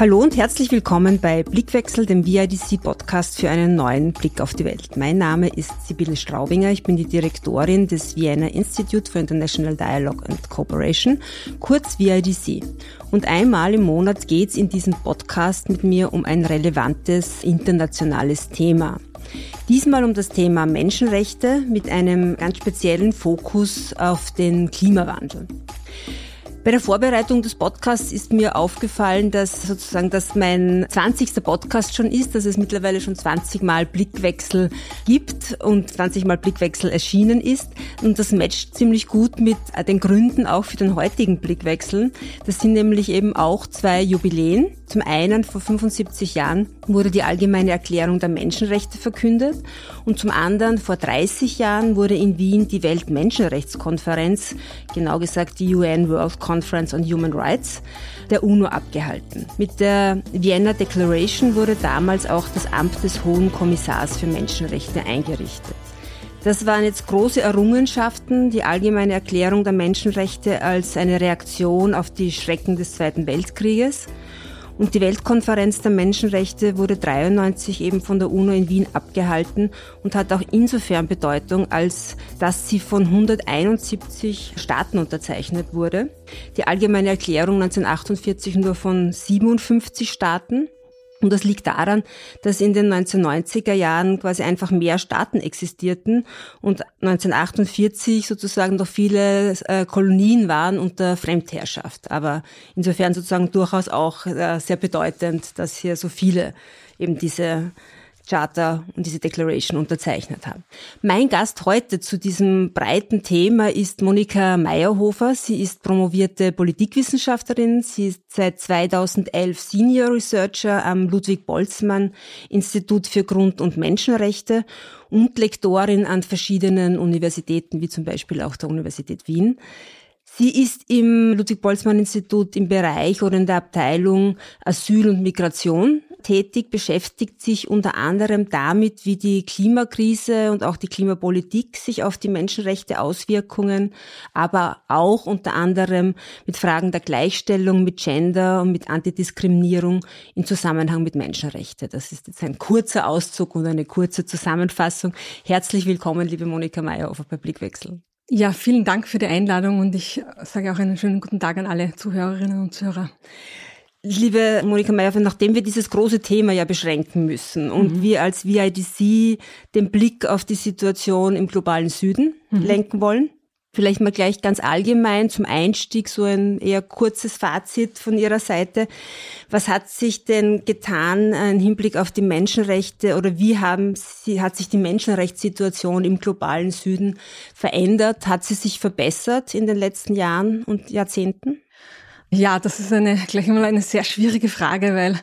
Hallo und herzlich willkommen bei Blickwechsel, dem VIDC-Podcast für einen neuen Blick auf die Welt. Mein Name ist Sibylle Straubinger, ich bin die Direktorin des Vienna Institute for International Dialogue and Cooperation, kurz VIDC. Und einmal im Monat geht es in diesem Podcast mit mir um ein relevantes internationales Thema. Diesmal um das Thema Menschenrechte mit einem ganz speziellen Fokus auf den Klimawandel. Bei der Vorbereitung des Podcasts ist mir aufgefallen, dass sozusagen, dass mein 20. Podcast schon ist, dass es mittlerweile schon 20 Mal Blickwechsel gibt und 20 Mal Blickwechsel erschienen ist. Und das matcht ziemlich gut mit den Gründen auch für den heutigen Blickwechsel. Das sind nämlich eben auch zwei Jubiläen. Zum einen vor 75 Jahren wurde die Allgemeine Erklärung der Menschenrechte verkündet und zum anderen vor 30 Jahren wurde in Wien die Weltmenschenrechtskonferenz, genau gesagt die UN World Conference on Human Rights, der UNO abgehalten. Mit der Vienna Declaration wurde damals auch das Amt des Hohen Kommissars für Menschenrechte eingerichtet. Das waren jetzt große Errungenschaften, die allgemeine Erklärung der Menschenrechte als eine Reaktion auf die Schrecken des Zweiten Weltkrieges und die Weltkonferenz der Menschenrechte wurde 93 eben von der UNO in Wien abgehalten und hat auch insofern Bedeutung, als dass sie von 171 Staaten unterzeichnet wurde. Die Allgemeine Erklärung 1948 nur von 57 Staaten. Und das liegt daran, dass in den 1990er Jahren quasi einfach mehr Staaten existierten und 1948 sozusagen noch viele äh, Kolonien waren unter Fremdherrschaft. Aber insofern sozusagen durchaus auch äh, sehr bedeutend, dass hier so viele eben diese Charter und diese Declaration unterzeichnet haben. Mein Gast heute zu diesem breiten Thema ist Monika Meyerhofer. Sie ist promovierte Politikwissenschaftlerin. Sie ist seit 2011 Senior Researcher am Ludwig Boltzmann Institut für Grund- und Menschenrechte und Lektorin an verschiedenen Universitäten, wie zum Beispiel auch der Universität Wien. Sie ist im Ludwig-Boltzmann-Institut im Bereich oder in der Abteilung Asyl und Migration tätig, beschäftigt sich unter anderem damit, wie die Klimakrise und auch die Klimapolitik sich auf die Menschenrechte Auswirkungen, aber auch unter anderem mit Fragen der Gleichstellung, mit Gender und mit Antidiskriminierung in Zusammenhang mit Menschenrechte. Das ist jetzt ein kurzer Auszug und eine kurze Zusammenfassung. Herzlich willkommen, liebe Monika Meyer auf Blickwechsel. Ja, vielen Dank für die Einladung und ich sage auch einen schönen guten Tag an alle Zuhörerinnen und Zuhörer. Liebe Monika Meyer, nachdem wir dieses große Thema ja beschränken müssen und mhm. wir als VIDC den Blick auf die Situation im globalen Süden mhm. lenken wollen, vielleicht mal gleich ganz allgemein zum Einstieg so ein eher kurzes Fazit von Ihrer Seite. Was hat sich denn getan im Hinblick auf die Menschenrechte oder wie haben Sie, hat sich die Menschenrechtssituation im globalen Süden verändert? Hat sie sich verbessert in den letzten Jahren und Jahrzehnten? Ja, das ist eine, gleich mal eine sehr schwierige Frage, weil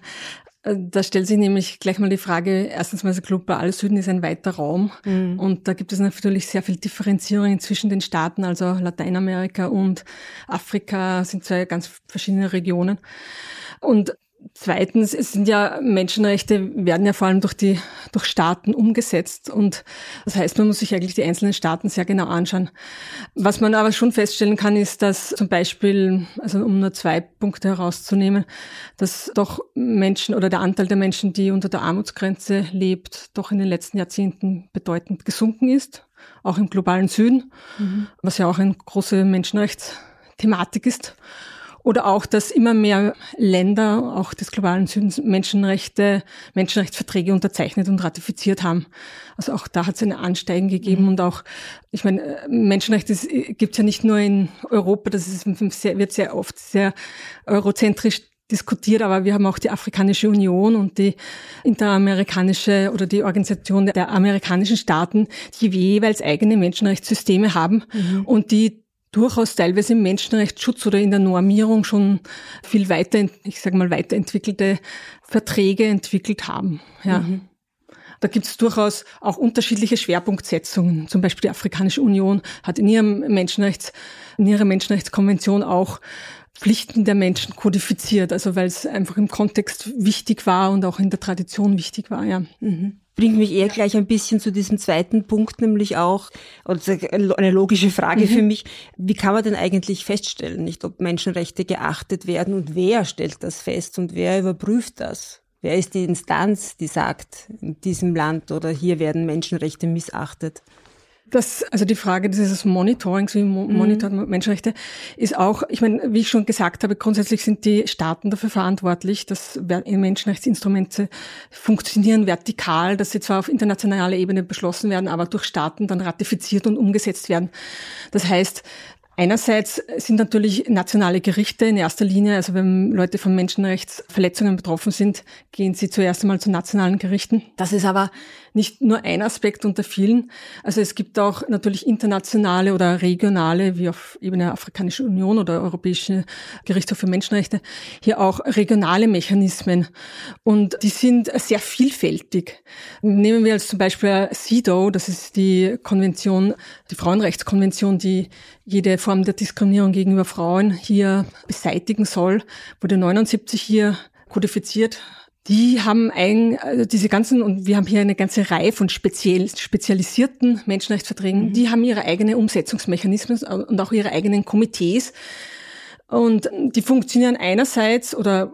äh, da stellt sich nämlich gleich mal die Frage, erstens mal, der globale Süden ist ein weiter Raum mhm. und da gibt es natürlich sehr viel Differenzierung zwischen den Staaten, also Lateinamerika und Afrika sind zwei ganz verschiedene Regionen. Und Zweitens, es sind ja Menschenrechte, werden ja vor allem durch die, durch Staaten umgesetzt. Und das heißt, man muss sich eigentlich die einzelnen Staaten sehr genau anschauen. Was man aber schon feststellen kann, ist, dass zum Beispiel, also um nur zwei Punkte herauszunehmen, dass doch Menschen oder der Anteil der Menschen, die unter der Armutsgrenze lebt, doch in den letzten Jahrzehnten bedeutend gesunken ist. Auch im globalen Süden, mhm. was ja auch eine große Menschenrechtsthematik ist. Oder auch, dass immer mehr Länder, auch des globalen Südens, Menschenrechte, Menschenrechtsverträge unterzeichnet und ratifiziert haben. Also auch da hat es eine Ansteigen gegeben mhm. und auch, ich meine, Menschenrechte gibt es ja nicht nur in Europa, das ist, wird sehr oft sehr eurozentrisch diskutiert, aber wir haben auch die Afrikanische Union und die interamerikanische oder die Organisation der amerikanischen Staaten, die jeweils eigene Menschenrechtssysteme haben mhm. und die durchaus teilweise im Menschenrechtsschutz oder in der Normierung schon viel weiter, ich sage mal, weiterentwickelte Verträge entwickelt haben. Ja. Mhm. Da gibt es durchaus auch unterschiedliche Schwerpunktsetzungen. Zum Beispiel die Afrikanische Union hat in ihrem Menschenrechts, in ihrer Menschenrechtskonvention auch Pflichten der Menschen kodifiziert, also weil es einfach im Kontext wichtig war und auch in der Tradition wichtig war, ja. Mhm. Bringt mich eher gleich ein bisschen zu diesem zweiten Punkt, nämlich auch, oder eine logische Frage mhm. für mich, wie kann man denn eigentlich feststellen, nicht, ob Menschenrechte geachtet werden und wer stellt das fest und wer überprüft das? Wer ist die Instanz, die sagt, in diesem Land oder hier werden Menschenrechte missachtet? Das, also die Frage dieses Monitorings, wie mhm. monitort man Menschenrechte, ist auch, ich meine, wie ich schon gesagt habe, grundsätzlich sind die Staaten dafür verantwortlich, dass Menschenrechtsinstrumente funktionieren vertikal, dass sie zwar auf internationaler Ebene beschlossen werden, aber durch Staaten dann ratifiziert und umgesetzt werden. Das heißt, Einerseits sind natürlich nationale Gerichte in erster Linie, also wenn Leute von Menschenrechtsverletzungen betroffen sind, gehen sie zuerst einmal zu nationalen Gerichten. Das ist aber nicht nur ein Aspekt unter vielen. Also es gibt auch natürlich internationale oder regionale, wie auf Ebene Afrikanische Union oder Europäische Gerichtshof für Menschenrechte, hier auch regionale Mechanismen. Und die sind sehr vielfältig. Nehmen wir als zum Beispiel CEDAW, das ist die Konvention, die Frauenrechtskonvention, die jede Form der Diskriminierung gegenüber Frauen hier beseitigen soll, wurde 79 hier kodifiziert die haben ein, also diese ganzen, und wir haben hier eine ganze Reihe von speziell, spezialisierten Menschenrechtsverträgen, mhm. die haben ihre eigenen Umsetzungsmechanismen und auch ihre eigenen Komitees. Und die funktionieren einerseits oder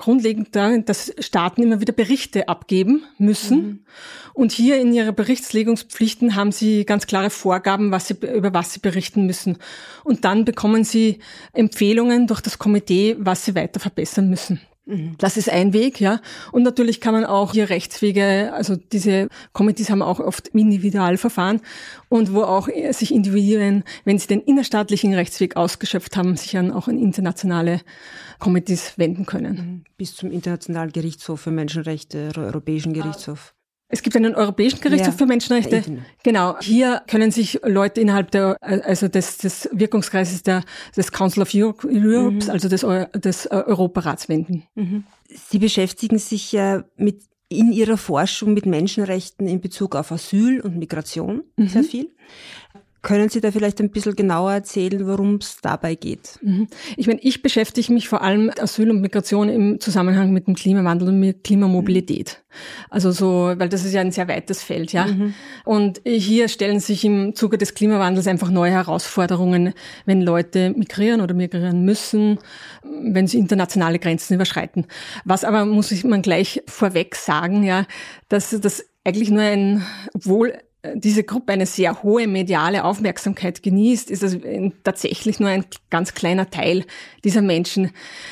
grundlegend darin, dass Staaten immer wieder Berichte abgeben müssen. Mhm. Und hier in ihre Berichtslegungspflichten haben sie ganz klare Vorgaben, was sie, über was sie berichten müssen. Und dann bekommen sie Empfehlungen durch das Komitee, was sie weiter verbessern müssen. Mhm. Das ist ein Weg, ja. Und natürlich kann man auch hier Rechtswege, also diese Committees haben auch oft Individualverfahren und wo auch sich Individuen, wenn sie den innerstaatlichen Rechtsweg ausgeschöpft haben, sich dann auch an internationale Committees wenden können. Mhm. Bis zum Internationalen Gerichtshof für Menschenrechte, Europäischen Gerichtshof. Es gibt einen Europäischen Gerichtshof ja, für Menschenrechte. Genau. Hier können sich Leute innerhalb der, also des, des Wirkungskreises der, des Council of Europe, mhm. also des, des Europarats wenden. Mhm. Sie beschäftigen sich ja mit in Ihrer Forschung mit Menschenrechten in Bezug auf Asyl und Migration mhm. sehr viel. Können Sie da vielleicht ein bisschen genauer erzählen, worum es dabei geht? Mhm. Ich meine, ich beschäftige mich vor allem mit Asyl und Migration im Zusammenhang mit dem Klimawandel und mit Klimamobilität. Also so, weil das ist ja ein sehr weites Feld, ja. Mhm. Und hier stellen sich im Zuge des Klimawandels einfach neue Herausforderungen, wenn Leute migrieren oder migrieren müssen, wenn sie internationale Grenzen überschreiten. Was aber muss ich man gleich vorweg sagen, ja, dass das eigentlich nur ein, obwohl diese Gruppe eine sehr hohe mediale Aufmerksamkeit genießt, ist das tatsächlich nur ein ganz kleiner Teil dieser Menschen.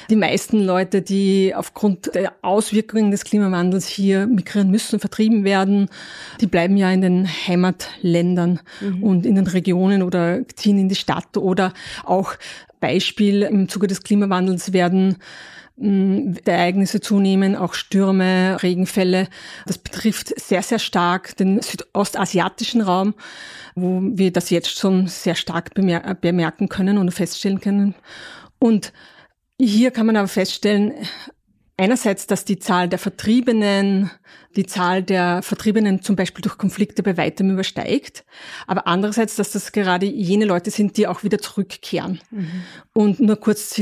Die meisten Leute, die aufgrund der Auswirkungen des Klimawandels hier migrieren müssen, vertrieben werden, die bleiben ja in den Heimatländern mhm. und in den Regionen oder ziehen in die Stadt oder auch Beispiel im Zuge des Klimawandels werden der Ereignisse zunehmen, auch Stürme, Regenfälle. Das betrifft sehr, sehr stark den südostasiatischen Raum, wo wir das jetzt schon sehr stark bemerken können und feststellen können. Und hier kann man aber feststellen, einerseits, dass die Zahl der Vertriebenen, die Zahl der Vertriebenen zum Beispiel durch Konflikte bei weitem übersteigt, aber andererseits, dass das gerade jene Leute sind, die auch wieder zurückkehren mhm. und nur kurz,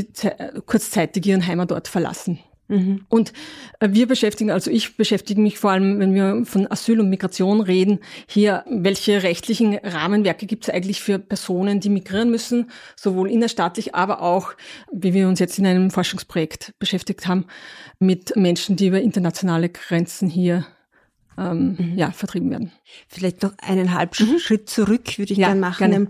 kurzzeitig ihren Heimatort verlassen. Mhm. Und äh, wir beschäftigen, also ich beschäftige mich vor allem, wenn wir von Asyl und Migration reden, hier, welche rechtlichen Rahmenwerke gibt es eigentlich für Personen, die migrieren müssen, sowohl innerstaatlich, aber auch, wie wir uns jetzt in einem Forschungsprojekt beschäftigt haben, mit Menschen, die über internationale Grenzen hier ähm, mhm. ja, vertrieben werden. Vielleicht noch einen halben mhm. Schritt zurück würde ich ja, gerne machen. Gerne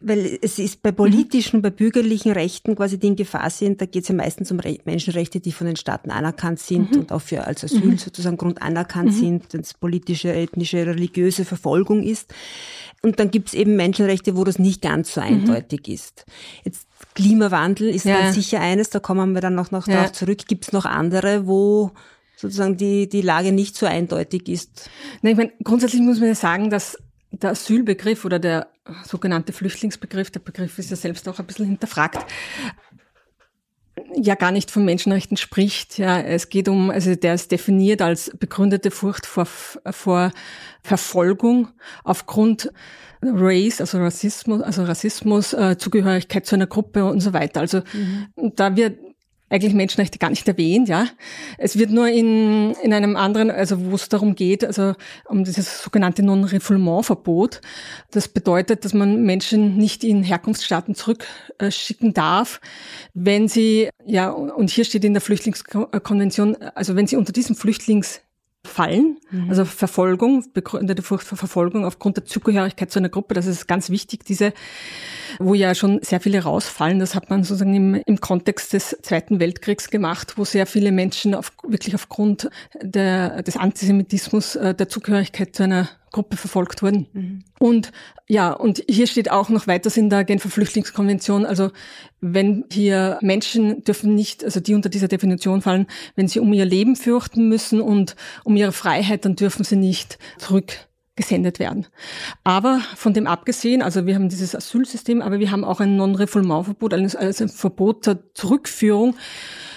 weil es ist bei politischen, mhm. bei bürgerlichen Rechten quasi, die in Gefahr sind, da geht es ja meistens um Re Menschenrechte, die von den Staaten anerkannt sind mhm. und auch für als Asyl mhm. sozusagen Grund anerkannt mhm. sind, wenn es politische, ethnische, religiöse Verfolgung ist. Und dann gibt es eben Menschenrechte, wo das nicht ganz so mhm. eindeutig ist. Jetzt Klimawandel ist ja. ganz sicher eines, da kommen wir dann noch, noch ja. darauf zurück. Gibt es noch andere, wo sozusagen die, die Lage nicht so eindeutig ist? Nein, ich meine, grundsätzlich muss man ja sagen, dass der Asylbegriff oder der sogenannte Flüchtlingsbegriff, der Begriff ist ja selbst auch ein bisschen hinterfragt, ja gar nicht von Menschenrechten spricht. Ja, es geht um, also der ist definiert als begründete Furcht vor, vor Verfolgung aufgrund Race, also Rassismus, also Rassismus, äh, Zugehörigkeit zu einer Gruppe und so weiter. Also mhm. da wird eigentlich Menschenrechte gar nicht erwähnt, ja. Es wird nur in, in einem anderen, also wo es darum geht, also um dieses sogenannte Non-Refoulement-Verbot. Das bedeutet, dass man Menschen nicht in Herkunftsstaaten zurückschicken darf, wenn sie, ja, und hier steht in der Flüchtlingskonvention, also wenn sie unter diesem Flüchtlings fallen, mhm. also Verfolgung, begründete Furcht vor Verfolgung aufgrund der Zugehörigkeit zu einer Gruppe, das ist ganz wichtig, diese, wo ja schon sehr viele rausfallen, das hat man sozusagen im, im Kontext des Zweiten Weltkriegs gemacht, wo sehr viele Menschen auf, wirklich aufgrund der, des Antisemitismus äh, der Zugehörigkeit zu einer Gruppe verfolgt wurden. Mhm. Und ja, und hier steht auch noch weiters in der Genfer Flüchtlingskonvention, also wenn hier Menschen dürfen nicht, also die unter dieser Definition fallen, wenn sie um ihr Leben fürchten müssen und um ihre Freiheit, dann dürfen sie nicht zurückgesendet werden. Aber von dem abgesehen, also wir haben dieses Asylsystem, aber wir haben auch ein Non-Refoulement-Verbot, also ein Verbot zur Zurückführung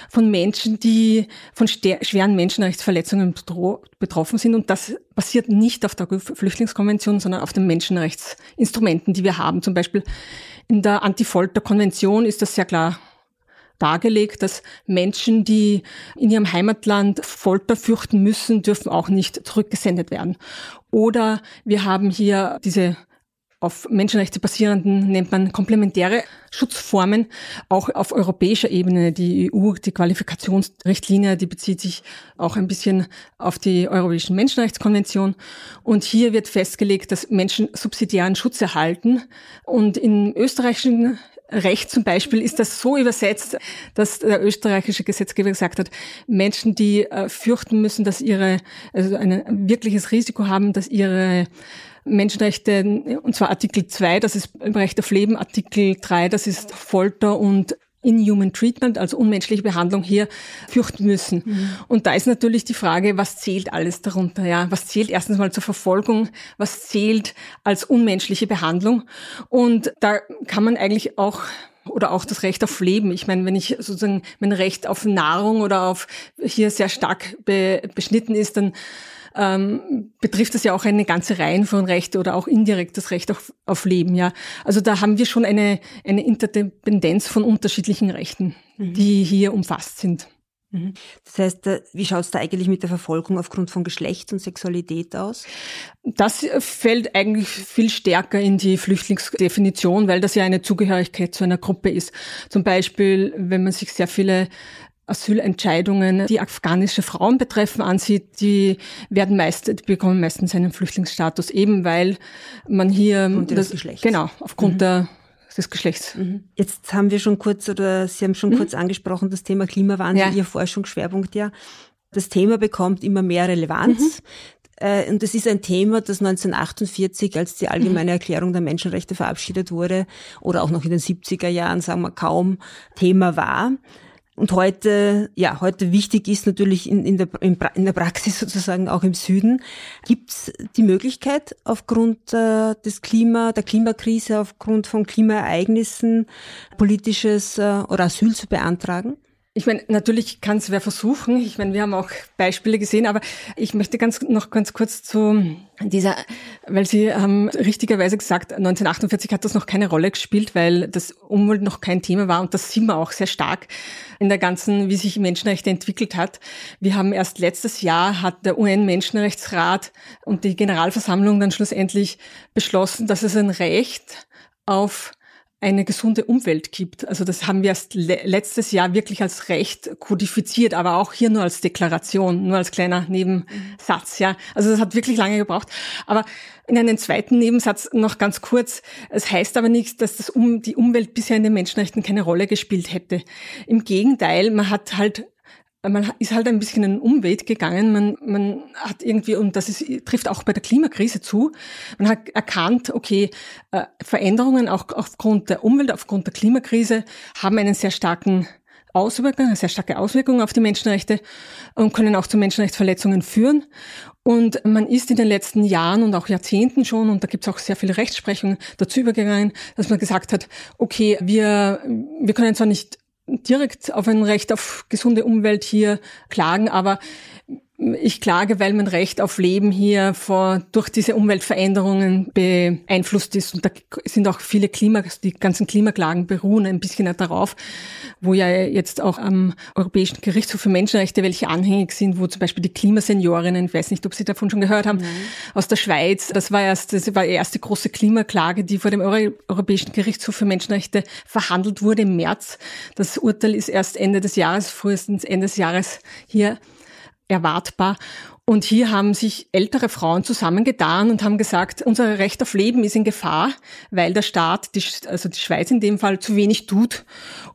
von Menschen, die von schweren Menschenrechtsverletzungen betroffen sind. Und das basiert nicht auf der Flüchtlingskonvention, sondern auf den Menschenrechtsinstrumenten, die wir haben. Zum Beispiel in der Anti-Folter-Konvention ist das sehr klar dargelegt, dass Menschen, die in ihrem Heimatland Folter fürchten müssen, dürfen auch nicht zurückgesendet werden. Oder wir haben hier diese auf Menschenrechte basierenden nennt man komplementäre Schutzformen, auch auf europäischer Ebene. Die EU, die Qualifikationsrichtlinie, die bezieht sich auch ein bisschen auf die Europäische Menschenrechtskonvention. Und hier wird festgelegt, dass Menschen subsidiären Schutz erhalten. Und im österreichischen Recht zum Beispiel ist das so übersetzt, dass der österreichische Gesetzgeber gesagt hat, Menschen, die äh, fürchten müssen, dass ihre, also ein wirkliches Risiko haben, dass ihre Menschenrechte, und zwar Artikel 2, das ist im Recht auf Leben, Artikel 3, das ist Folter und Inhuman Treatment, also unmenschliche Behandlung hier fürchten müssen. Mhm. Und da ist natürlich die Frage, was zählt alles darunter? Ja, was zählt erstens mal zur Verfolgung? Was zählt als unmenschliche Behandlung? Und da kann man eigentlich auch oder auch das Recht auf Leben. Ich meine, wenn ich sozusagen mein Recht auf Nahrung oder auf hier sehr stark be beschnitten ist, dann ähm, betrifft das ja auch eine ganze Reihe von Rechte oder auch indirekt das Recht auf, auf Leben. Ja, also da haben wir schon eine eine Interdependenz von unterschiedlichen Rechten, mhm. die hier umfasst sind. Mhm. Das heißt, äh, wie schaut es da eigentlich mit der Verfolgung aufgrund von Geschlecht und Sexualität aus? Das fällt eigentlich viel stärker in die Flüchtlingsdefinition, weil das ja eine Zugehörigkeit zu einer Gruppe ist. Zum Beispiel, wenn man sich sehr viele Asylentscheidungen, die afghanische Frauen betreffen, ansieht, die werden meist, die bekommen meistens einen Flüchtlingsstatus, eben weil man hier aufgrund das, Geschlechts. genau aufgrund mhm. der des Geschlechts. Mhm. Jetzt haben wir schon kurz oder Sie haben schon mhm. kurz angesprochen das Thema Klimawandel, ja. Ihr Forschungsschwerpunkt ja. Das Thema bekommt immer mehr Relevanz. Mhm. Äh, und es ist ein Thema, das 1948, als die Allgemeine mhm. Erklärung der Menschenrechte verabschiedet wurde, oder auch noch in den 70er Jahren, sagen wir, kaum Thema war. Und heute, ja, heute wichtig ist natürlich in, in, der, in der Praxis sozusagen auch im Süden. Gibt es die Möglichkeit, aufgrund äh, des Klima, der Klimakrise, aufgrund von Klimaereignissen politisches äh, oder Asyl zu beantragen? Ich meine, natürlich kann es wer versuchen. Ich meine, wir haben auch Beispiele gesehen, aber ich möchte ganz noch ganz kurz zu dieser, weil Sie haben richtigerweise gesagt, 1948 hat das noch keine Rolle gespielt, weil das Umwelt noch kein Thema war und das sieht man auch sehr stark in der ganzen, wie sich Menschenrechte entwickelt hat. Wir haben erst letztes Jahr hat der UN-Menschenrechtsrat und die Generalversammlung dann schlussendlich beschlossen, dass es ein Recht auf eine gesunde Umwelt gibt. Also das haben wir erst letztes Jahr wirklich als Recht kodifiziert, aber auch hier nur als Deklaration, nur als kleiner Nebensatz, ja. Also das hat wirklich lange gebraucht. Aber in einem zweiten Nebensatz noch ganz kurz. Es heißt aber nicht, dass das um, die Umwelt bisher in den Menschenrechten keine Rolle gespielt hätte. Im Gegenteil, man hat halt man ist halt ein bisschen einen Umweg gegangen. Man, man hat irgendwie, und das ist, trifft auch bei der Klimakrise zu, man hat erkannt, okay, äh, Veränderungen auch aufgrund der Umwelt, aufgrund der Klimakrise haben einen sehr starken Auswirkung, eine sehr starke Auswirkung auf die Menschenrechte und können auch zu Menschenrechtsverletzungen führen. Und man ist in den letzten Jahren und auch Jahrzehnten schon, und da gibt es auch sehr viele Rechtsprechungen dazu übergegangen, dass man gesagt hat, okay, wir, wir können zwar nicht direkt auf ein Recht auf gesunde Umwelt hier klagen, aber ich klage, weil mein Recht auf Leben hier vor, durch diese Umweltveränderungen beeinflusst ist. Und da sind auch viele Klima, die ganzen Klimaklagen beruhen ein bisschen darauf, wo ja jetzt auch am Europäischen Gerichtshof für Menschenrechte welche anhängig sind, wo zum Beispiel die Klimaseniorinnen, ich weiß nicht, ob Sie davon schon gehört haben, Nein. aus der Schweiz, das war erst, das war die erste große Klimaklage, die vor dem Euro Europäischen Gerichtshof für Menschenrechte verhandelt wurde im März. Das Urteil ist erst Ende des Jahres, frühestens Ende des Jahres hier erwartbar. Und hier haben sich ältere Frauen zusammengetan und haben gesagt, unser Recht auf Leben ist in Gefahr, weil der Staat, die, also die Schweiz in dem Fall, zu wenig tut,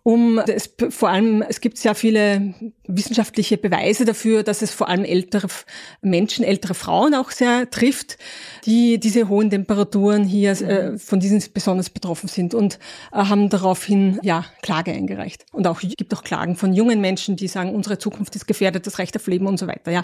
um es, vor allem, es gibt sehr viele wissenschaftliche Beweise dafür, dass es vor allem ältere Menschen, ältere Frauen auch sehr trifft, die diese hohen Temperaturen hier äh, von diesen besonders betroffen sind und äh, haben daraufhin ja Klage eingereicht. Und auch gibt auch Klagen von jungen Menschen, die sagen, unsere Zukunft ist gefährdet, das Recht auf Leben und so weiter. Ja.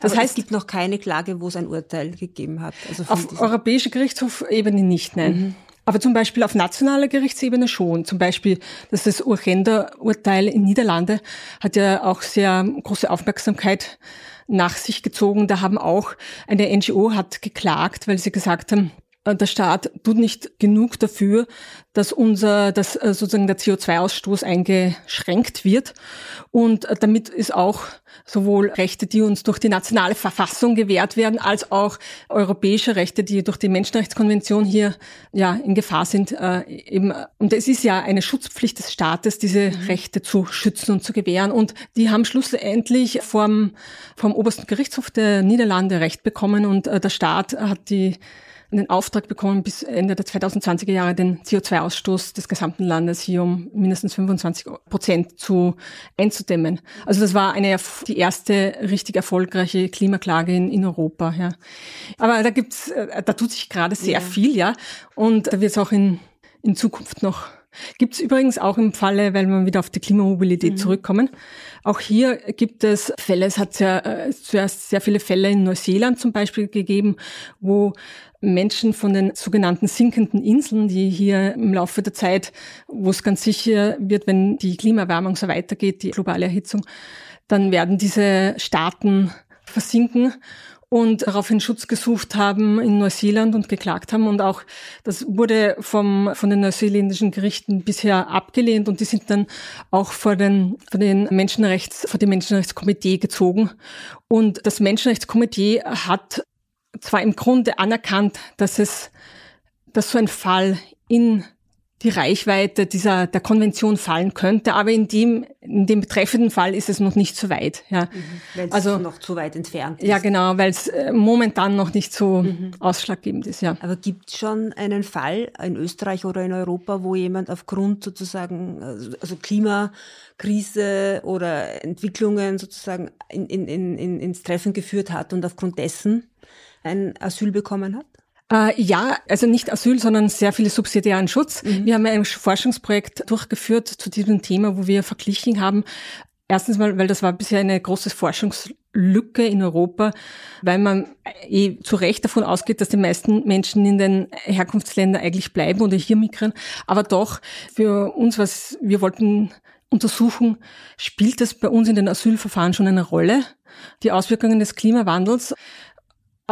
Das Aber heißt, es gibt noch keine Klage, wo es ein Urteil gegeben hat. Also auf europäischer Gerichtshofebene nicht, nein. Mhm. Aber zum Beispiel auf nationaler Gerichtsebene schon. Zum Beispiel, dass das Urgenda-Urteil in Niederlande hat ja auch sehr große Aufmerksamkeit nach sich gezogen. Da haben auch eine NGO hat geklagt, weil sie gesagt haben, der Staat tut nicht genug dafür, dass unser, dass äh, sozusagen der CO2-Ausstoß eingeschränkt wird. Und äh, damit ist auch sowohl Rechte, die uns durch die nationale Verfassung gewährt werden, als auch europäische Rechte, die durch die Menschenrechtskonvention hier ja in Gefahr sind, äh, eben. Und es ist ja eine Schutzpflicht des Staates, diese mhm. Rechte zu schützen und zu gewähren. Und die haben schlussendlich vom, vom obersten Gerichtshof der Niederlande Recht bekommen und äh, der Staat hat die einen Auftrag bekommen, bis Ende der 2020er Jahre den CO2-Ausstoß des gesamten Landes hier um mindestens 25 Prozent zu einzudämmen. Also das war eine die erste richtig erfolgreiche Klimaklage in, in Europa. Ja. Aber da gibt's, äh, da tut sich gerade sehr ja. viel, ja, und da wird es auch in in Zukunft noch Gibt es übrigens auch im Falle, weil wir wieder auf die Klimamobilität mhm. zurückkommen. Auch hier gibt es Fälle, es hat sehr, äh, zuerst sehr viele Fälle in Neuseeland zum Beispiel gegeben, wo Menschen von den sogenannten sinkenden Inseln, die hier im Laufe der Zeit, wo es ganz sicher wird, wenn die Klimaerwärmung so weitergeht, die globale Erhitzung, dann werden diese Staaten versinken und daraufhin Schutz gesucht haben in Neuseeland und geklagt haben. Und auch das wurde vom, von den neuseeländischen Gerichten bisher abgelehnt und die sind dann auch vor den, vor den Menschenrechts, vor dem Menschenrechtskomitee gezogen. Und das Menschenrechtskomitee hat zwar im Grunde anerkannt, dass es, dass so ein Fall in die Reichweite dieser der Konvention fallen könnte, aber in dem in dem betreffenden Fall ist es noch nicht so weit. Ja, mhm, weil es also noch zu weit entfernt ist. Ja, genau, weil es äh, momentan noch nicht so mhm. ausschlaggebend ist. Ja. Aber gibt es schon einen Fall in Österreich oder in Europa, wo jemand aufgrund sozusagen also Klimakrise oder Entwicklungen sozusagen in, in, in, ins Treffen geführt hat und aufgrund dessen ein Asyl bekommen hat? Äh, ja, also nicht Asyl, sondern sehr viele subsidiären Schutz. Mhm. Wir haben ein Forschungsprojekt durchgeführt zu diesem Thema, wo wir verglichen haben, Erstens mal, weil das war bisher eine große Forschungslücke in Europa, weil man eh zu Recht davon ausgeht, dass die meisten Menschen in den Herkunftsländern eigentlich bleiben oder hier migrieren. Aber doch, für uns, was wir wollten untersuchen, spielt das bei uns in den Asylverfahren schon eine Rolle? Die Auswirkungen des Klimawandels.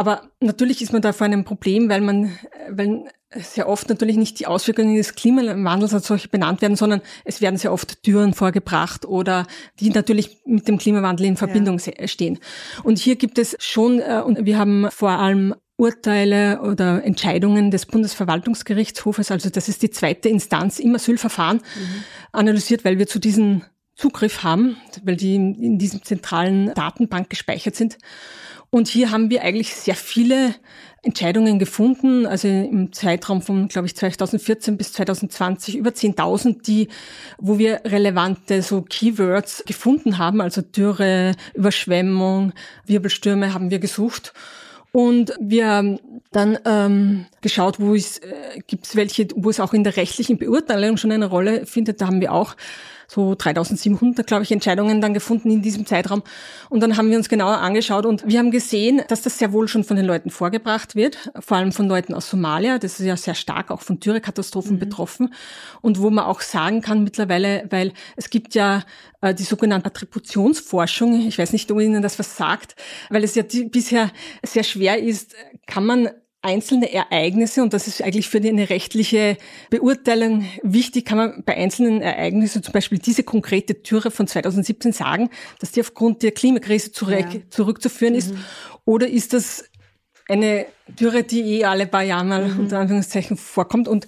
Aber natürlich ist man da vor einem Problem, weil man, weil sehr oft natürlich nicht die Auswirkungen des Klimawandels als solche benannt werden, sondern es werden sehr oft Türen vorgebracht oder die natürlich mit dem Klimawandel in Verbindung ja. stehen. Und hier gibt es schon, äh, und wir haben vor allem Urteile oder Entscheidungen des Bundesverwaltungsgerichtshofes, also das ist die zweite Instanz im Asylverfahren, mhm. analysiert, weil wir zu diesen Zugriff haben, weil die in diesem zentralen Datenbank gespeichert sind. Und hier haben wir eigentlich sehr viele Entscheidungen gefunden, also im Zeitraum von, glaube ich, 2014 bis 2020 über 10.000, die, wo wir relevante so Keywords gefunden haben, also Dürre, Überschwemmung, Wirbelstürme haben wir gesucht. Und wir haben dann ähm, geschaut, wo es äh, gibt welche, wo es auch in der rechtlichen Beurteilung schon eine Rolle findet. Da haben wir auch so 3700, glaube ich, Entscheidungen dann gefunden in diesem Zeitraum. Und dann haben wir uns genauer angeschaut und wir haben gesehen, dass das sehr wohl schon von den Leuten vorgebracht wird, vor allem von Leuten aus Somalia. Das ist ja sehr stark auch von Dürrekatastrophen mhm. betroffen. Und wo man auch sagen kann mittlerweile, weil es gibt ja äh, die sogenannte Attributionsforschung, ich weiß nicht, ob Ihnen das was sagt, weil es ja die, bisher sehr schwer ist, kann man einzelne Ereignisse, und das ist eigentlich für eine rechtliche Beurteilung wichtig, kann man bei einzelnen Ereignissen, zum Beispiel diese konkrete Türe von 2017 sagen, dass die aufgrund der Klimakrise zurück, ja. zurückzuführen ist? Mhm. Oder ist das eine Dürre, die eh alle paar Jahre mal mhm. unter Anführungszeichen vorkommt. Und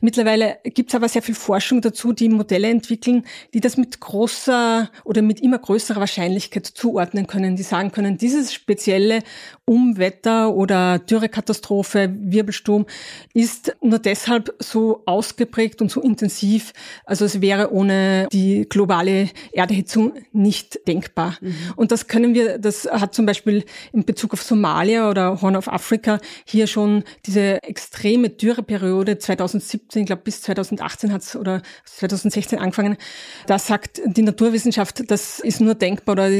mittlerweile gibt es aber sehr viel Forschung dazu, die Modelle entwickeln, die das mit großer oder mit immer größerer Wahrscheinlichkeit zuordnen können. Die sagen können, dieses spezielle Umwetter oder Dürrekatastrophe, Wirbelsturm ist nur deshalb so ausgeprägt und so intensiv. Also es wäre ohne die globale Erderhitzung nicht denkbar. Mhm. Und das können wir, das hat zum Beispiel in Bezug auf Somalia oder Horn of Africa hier schon diese extreme Dürreperiode 2017, ich glaube bis 2018 hat es oder 2016 angefangen. Da sagt die Naturwissenschaft, das ist nur denkbar oder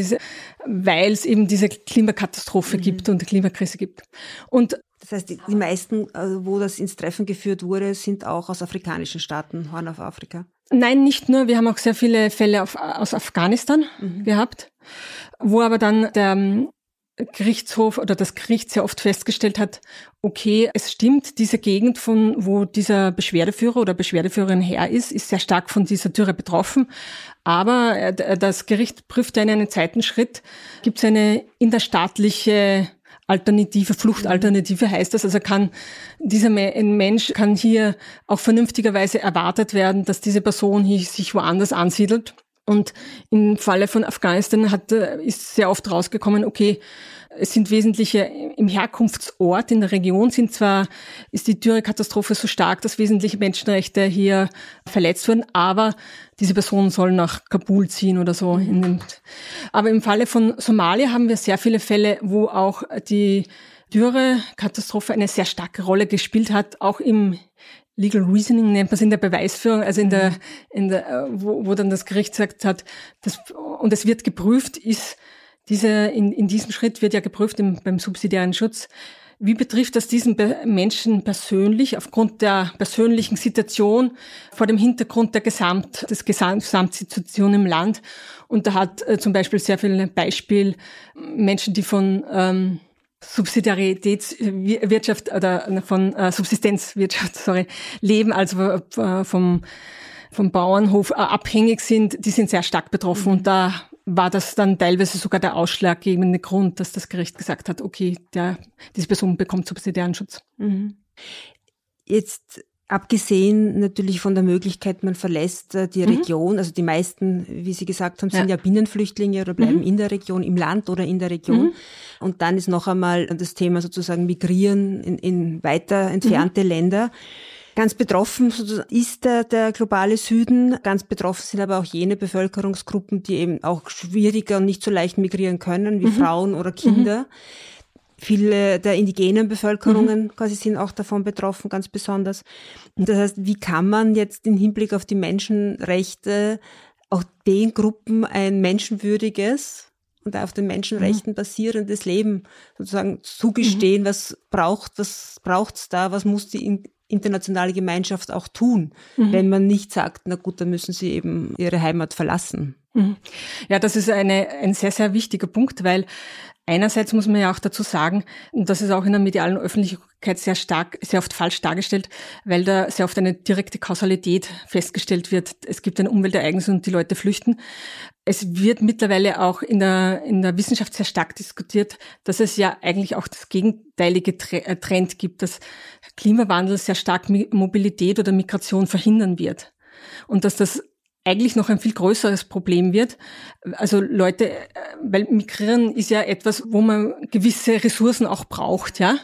weil es eben diese Klimakatastrophe mhm. gibt und Klimakrise gibt. Und das heißt, die, die meisten, äh, wo das ins Treffen geführt wurde, sind auch aus afrikanischen Staaten, Horn auf Afrika. Nein, nicht nur. Wir haben auch sehr viele Fälle auf, aus Afghanistan mhm. gehabt, wo aber dann der Gerichtshof oder das Gericht sehr oft festgestellt hat, okay, es stimmt, diese Gegend, von wo dieser Beschwerdeführer oder Beschwerdeführerin her ist, ist sehr stark von dieser Dürre betroffen. Aber äh, das Gericht prüft in einem zweiten Schritt, gibt es eine interstaatliche Alternative, Fluchtalternative heißt das. Also kann dieser Mensch kann hier auch vernünftigerweise erwartet werden, dass diese Person hier sich woanders ansiedelt. Und im Falle von Afghanistan hat, äh, ist sehr oft rausgekommen, okay, es sind wesentliche im Herkunftsort in der Region sind zwar ist die Dürrekatastrophe so stark, dass wesentliche Menschenrechte hier verletzt wurden, aber diese Personen sollen nach Kabul ziehen oder so. aber im Falle von Somalia haben wir sehr viele Fälle, wo auch die Dürrekatastrophe eine sehr starke Rolle gespielt hat, auch im Legal Reasoning nennt man es in der Beweisführung, also in der, mhm. in der, äh, wo, wo dann das Gericht gesagt hat, das, und es wird geprüft, ist diese, in, in diesem Schritt wird ja geprüft im, beim subsidiären Schutz, wie betrifft das diesen Menschen persönlich aufgrund der persönlichen Situation vor dem Hintergrund der Gesamt, des Gesamtsituation im Land? Und da hat äh, zum Beispiel sehr viel Beispiel Menschen, die von ähm, Subsidiaritätswirtschaft oder von äh, Subsistenzwirtschaft, sorry, leben, also äh, vom, vom Bauernhof äh, abhängig sind, die sind sehr stark betroffen. Mhm. Und da war das dann teilweise sogar der ausschlaggebende Grund, dass das Gericht gesagt hat, okay, der, diese Person bekommt subsidiären Schutz. Mhm. Jetzt Abgesehen natürlich von der Möglichkeit, man verlässt äh, die mhm. Region, also die meisten, wie Sie gesagt haben, sind ja, ja Binnenflüchtlinge oder bleiben mhm. in der Region, im Land oder in der Region. Mhm. Und dann ist noch einmal das Thema sozusagen Migrieren in, in weiter entfernte mhm. Länder. Ganz betroffen ist der, der globale Süden. Ganz betroffen sind aber auch jene Bevölkerungsgruppen, die eben auch schwieriger und nicht so leicht migrieren können, wie mhm. Frauen oder Kinder. Viele der indigenen Bevölkerungen mhm. quasi sind auch davon betroffen, ganz besonders. Und das heißt, wie kann man jetzt im Hinblick auf die Menschenrechte auch den Gruppen ein menschenwürdiges und auf den Menschenrechten mhm. basierendes Leben sozusagen zugestehen, mhm. was braucht, was braucht's da, was muss die internationale Gemeinschaft auch tun, mhm. wenn man nicht sagt, na gut, dann müssen sie eben ihre Heimat verlassen. Mhm. Ja, das ist eine, ein sehr, sehr wichtiger Punkt, weil Einerseits muss man ja auch dazu sagen, und das ist auch in der medialen Öffentlichkeit sehr stark, sehr oft falsch dargestellt, weil da sehr oft eine direkte Kausalität festgestellt wird. Es gibt ein Umweltereignis und die Leute flüchten. Es wird mittlerweile auch in der, in der Wissenschaft sehr stark diskutiert, dass es ja eigentlich auch das gegenteilige äh, Trend gibt, dass Klimawandel sehr stark Mobilität oder Migration verhindern wird. Und dass das eigentlich noch ein viel größeres Problem wird. Also Leute, äh, weil Migrieren ist ja etwas, wo man gewisse Ressourcen auch braucht, ja.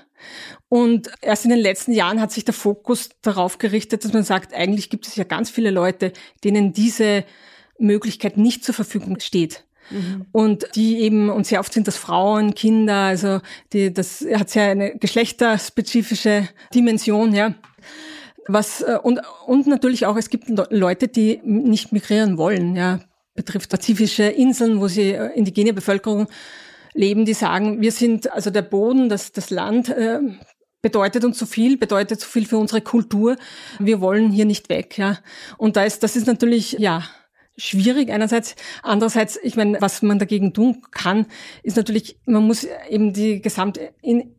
Und erst in den letzten Jahren hat sich der Fokus darauf gerichtet, dass man sagt, eigentlich gibt es ja ganz viele Leute, denen diese Möglichkeit nicht zur Verfügung steht. Mhm. Und die eben, und sehr oft sind das Frauen, Kinder, also die, das hat sehr eine geschlechterspezifische Dimension, ja Was äh, und, und natürlich auch, es gibt Leute, die nicht migrieren wollen, ja. Betrifft pazifische Inseln, wo sie äh, indigene Bevölkerung leben, die sagen, wir sind, also der Boden, das, das Land äh, bedeutet uns so viel, bedeutet so viel für unsere Kultur. Wir wollen hier nicht weg, ja. Und da ist, das ist natürlich, ja, schwierig einerseits. Andererseits, ich meine, was man dagegen tun kann, ist natürlich, man muss eben die gesamte, in,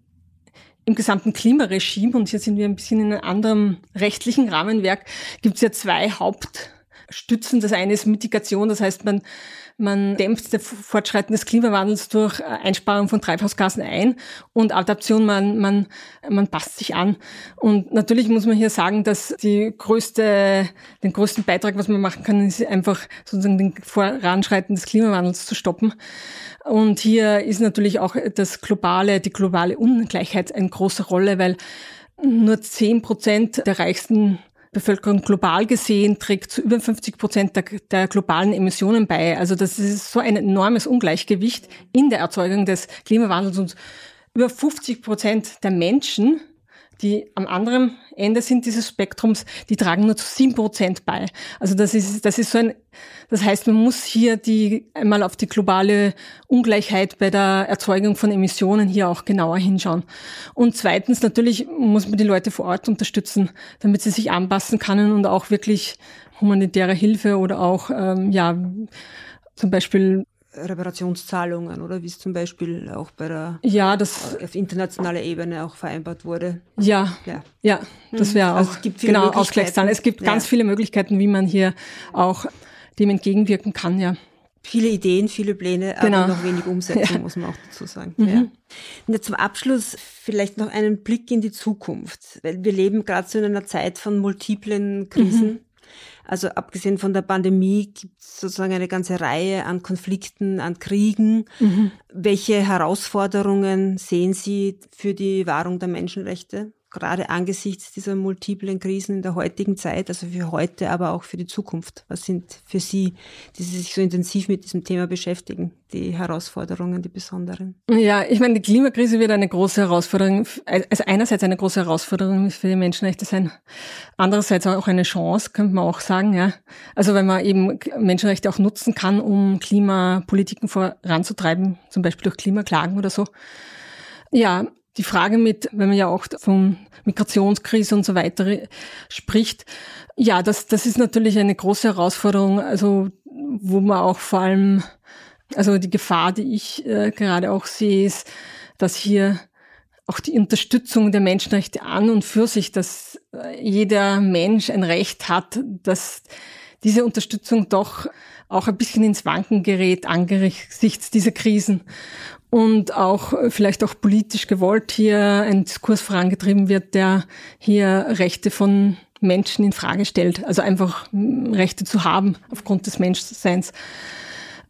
im gesamten Klimaregime, und hier sind wir ein bisschen in einem anderen rechtlichen Rahmenwerk, gibt es ja zwei Hauptstützen. Das eine ist Mitigation, das heißt, man man dämpft das Fortschreiten des Klimawandels durch äh, Einsparung von Treibhausgasen ein und Adaption, man, man, man passt sich an. Und natürlich muss man hier sagen, dass die größte, den größten Beitrag, was man machen kann, ist einfach sozusagen den Voranschreiten des Klimawandels zu stoppen. Und hier ist natürlich auch das globale, die globale Ungleichheit eine große Rolle, weil nur zehn Prozent der reichsten Bevölkerung global gesehen trägt zu über 50 Prozent der, der, globalen Emissionen bei. Also das ist so ein enormes Ungleichgewicht in der Erzeugung des Klimawandels und über 50 Prozent der Menschen die am anderen Ende sind dieses Spektrums, die tragen nur zu sieben Prozent bei. Also das ist, das ist so ein, das heißt, man muss hier die einmal auf die globale Ungleichheit bei der Erzeugung von Emissionen hier auch genauer hinschauen. Und zweitens natürlich muss man die Leute vor Ort unterstützen, damit sie sich anpassen können und auch wirklich humanitäre Hilfe oder auch, ähm, ja, zum Beispiel Reparationszahlungen oder wie es zum Beispiel auch bei der ja, das, auf internationaler Ebene auch vereinbart wurde. Ja, ja, ja das wäre also auch also genau Ausgleichszahlen. Es gibt ja. ganz viele Möglichkeiten, wie man hier auch dem entgegenwirken kann, ja. Viele Ideen, viele Pläne, genau. aber noch wenig Umsetzung, ja. muss man auch dazu sagen. Mhm. Ja. Zum Abschluss vielleicht noch einen Blick in die Zukunft, weil wir leben gerade so in einer Zeit von multiplen Krisen. Mhm. Also abgesehen von der Pandemie gibt es sozusagen eine ganze Reihe an Konflikten, an Kriegen. Mhm. Welche Herausforderungen sehen Sie für die Wahrung der Menschenrechte? Gerade angesichts dieser multiplen Krisen in der heutigen Zeit, also für heute, aber auch für die Zukunft? Was sind für Sie, die sich so intensiv mit diesem Thema beschäftigen, die Herausforderungen, die besonderen? Ja, ich meine, die Klimakrise wird eine große Herausforderung, also einerseits eine große Herausforderung für die Menschenrechte sein, andererseits auch eine Chance, könnte man auch sagen, ja. Also wenn man eben Menschenrechte auch nutzen kann, um Klimapolitiken voranzutreiben, zum Beispiel durch Klimaklagen oder so. Ja, die Frage mit, wenn man ja auch von Migrationskrise und so weiter spricht, ja, das, das ist natürlich eine große Herausforderung, also wo man auch vor allem, also die Gefahr, die ich äh, gerade auch sehe, ist, dass hier auch die Unterstützung der Menschenrechte an und für sich, dass äh, jeder Mensch ein Recht hat, dass diese Unterstützung doch auch ein bisschen ins Wanken gerät angesichts dieser Krisen und auch äh, vielleicht auch politisch gewollt hier ein Diskurs vorangetrieben wird, der hier Rechte von Menschen in Frage stellt, also einfach Rechte zu haben aufgrund des Menschseins.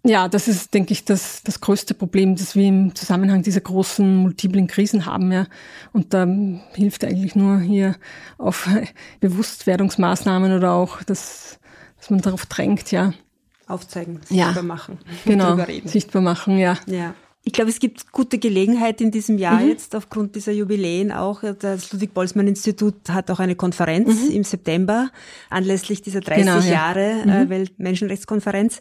Ja, das ist, denke ich, das, das größte Problem, das wir im Zusammenhang dieser großen multiplen Krisen haben. Ja. Und da hilft eigentlich nur hier auf Bewusstwerdungsmaßnahmen oder auch, das, dass man darauf drängt, ja. Aufzeigen, sichtbar ja. machen. Genau, sichtbar machen, ja. Ja. Ich glaube, es gibt gute Gelegenheit in diesem Jahr mhm. jetzt aufgrund dieser Jubiläen auch. Das Ludwig-Boltzmann-Institut hat auch eine Konferenz mhm. im September anlässlich dieser 30 genau, ja. Jahre äh, mhm. Weltmenschenrechtskonferenz.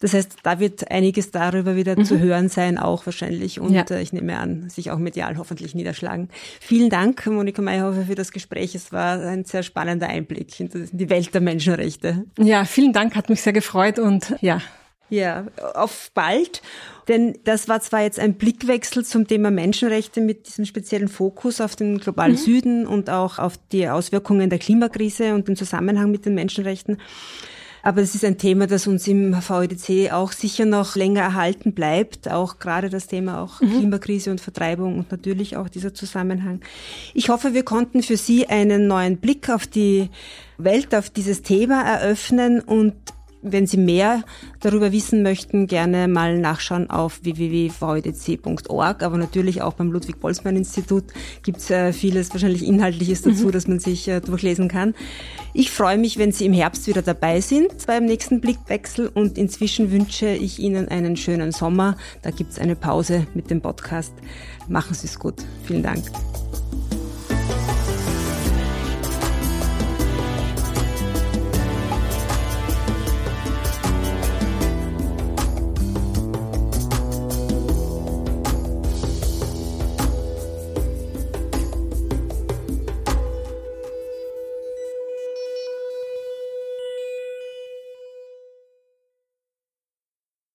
Das heißt, da wird einiges darüber wieder mhm. zu hören sein, auch wahrscheinlich. Und ja. äh, ich nehme an, sich auch medial hoffentlich niederschlagen. Vielen Dank, Monika Mayhofer, für das Gespräch. Es war ein sehr spannender Einblick in die Welt der Menschenrechte. Ja, vielen Dank, hat mich sehr gefreut und ja. Ja, auf bald. Denn das war zwar jetzt ein Blickwechsel zum Thema Menschenrechte mit diesem speziellen Fokus auf den globalen mhm. Süden und auch auf die Auswirkungen der Klimakrise und den Zusammenhang mit den Menschenrechten. Aber es ist ein Thema, das uns im VEDC auch sicher noch länger erhalten bleibt. Auch gerade das Thema auch mhm. Klimakrise und Vertreibung und natürlich auch dieser Zusammenhang. Ich hoffe, wir konnten für Sie einen neuen Blick auf die Welt, auf dieses Thema eröffnen und wenn Sie mehr darüber wissen möchten, gerne mal nachschauen auf www.vdc.org, aber natürlich auch beim Ludwig-Boltzmann-Institut gibt es äh, vieles, wahrscheinlich Inhaltliches dazu, mhm. dass man sich äh, durchlesen kann. Ich freue mich, wenn Sie im Herbst wieder dabei sind beim nächsten Blickwechsel und inzwischen wünsche ich Ihnen einen schönen Sommer. Da gibt es eine Pause mit dem Podcast. Machen Sie es gut. Vielen Dank.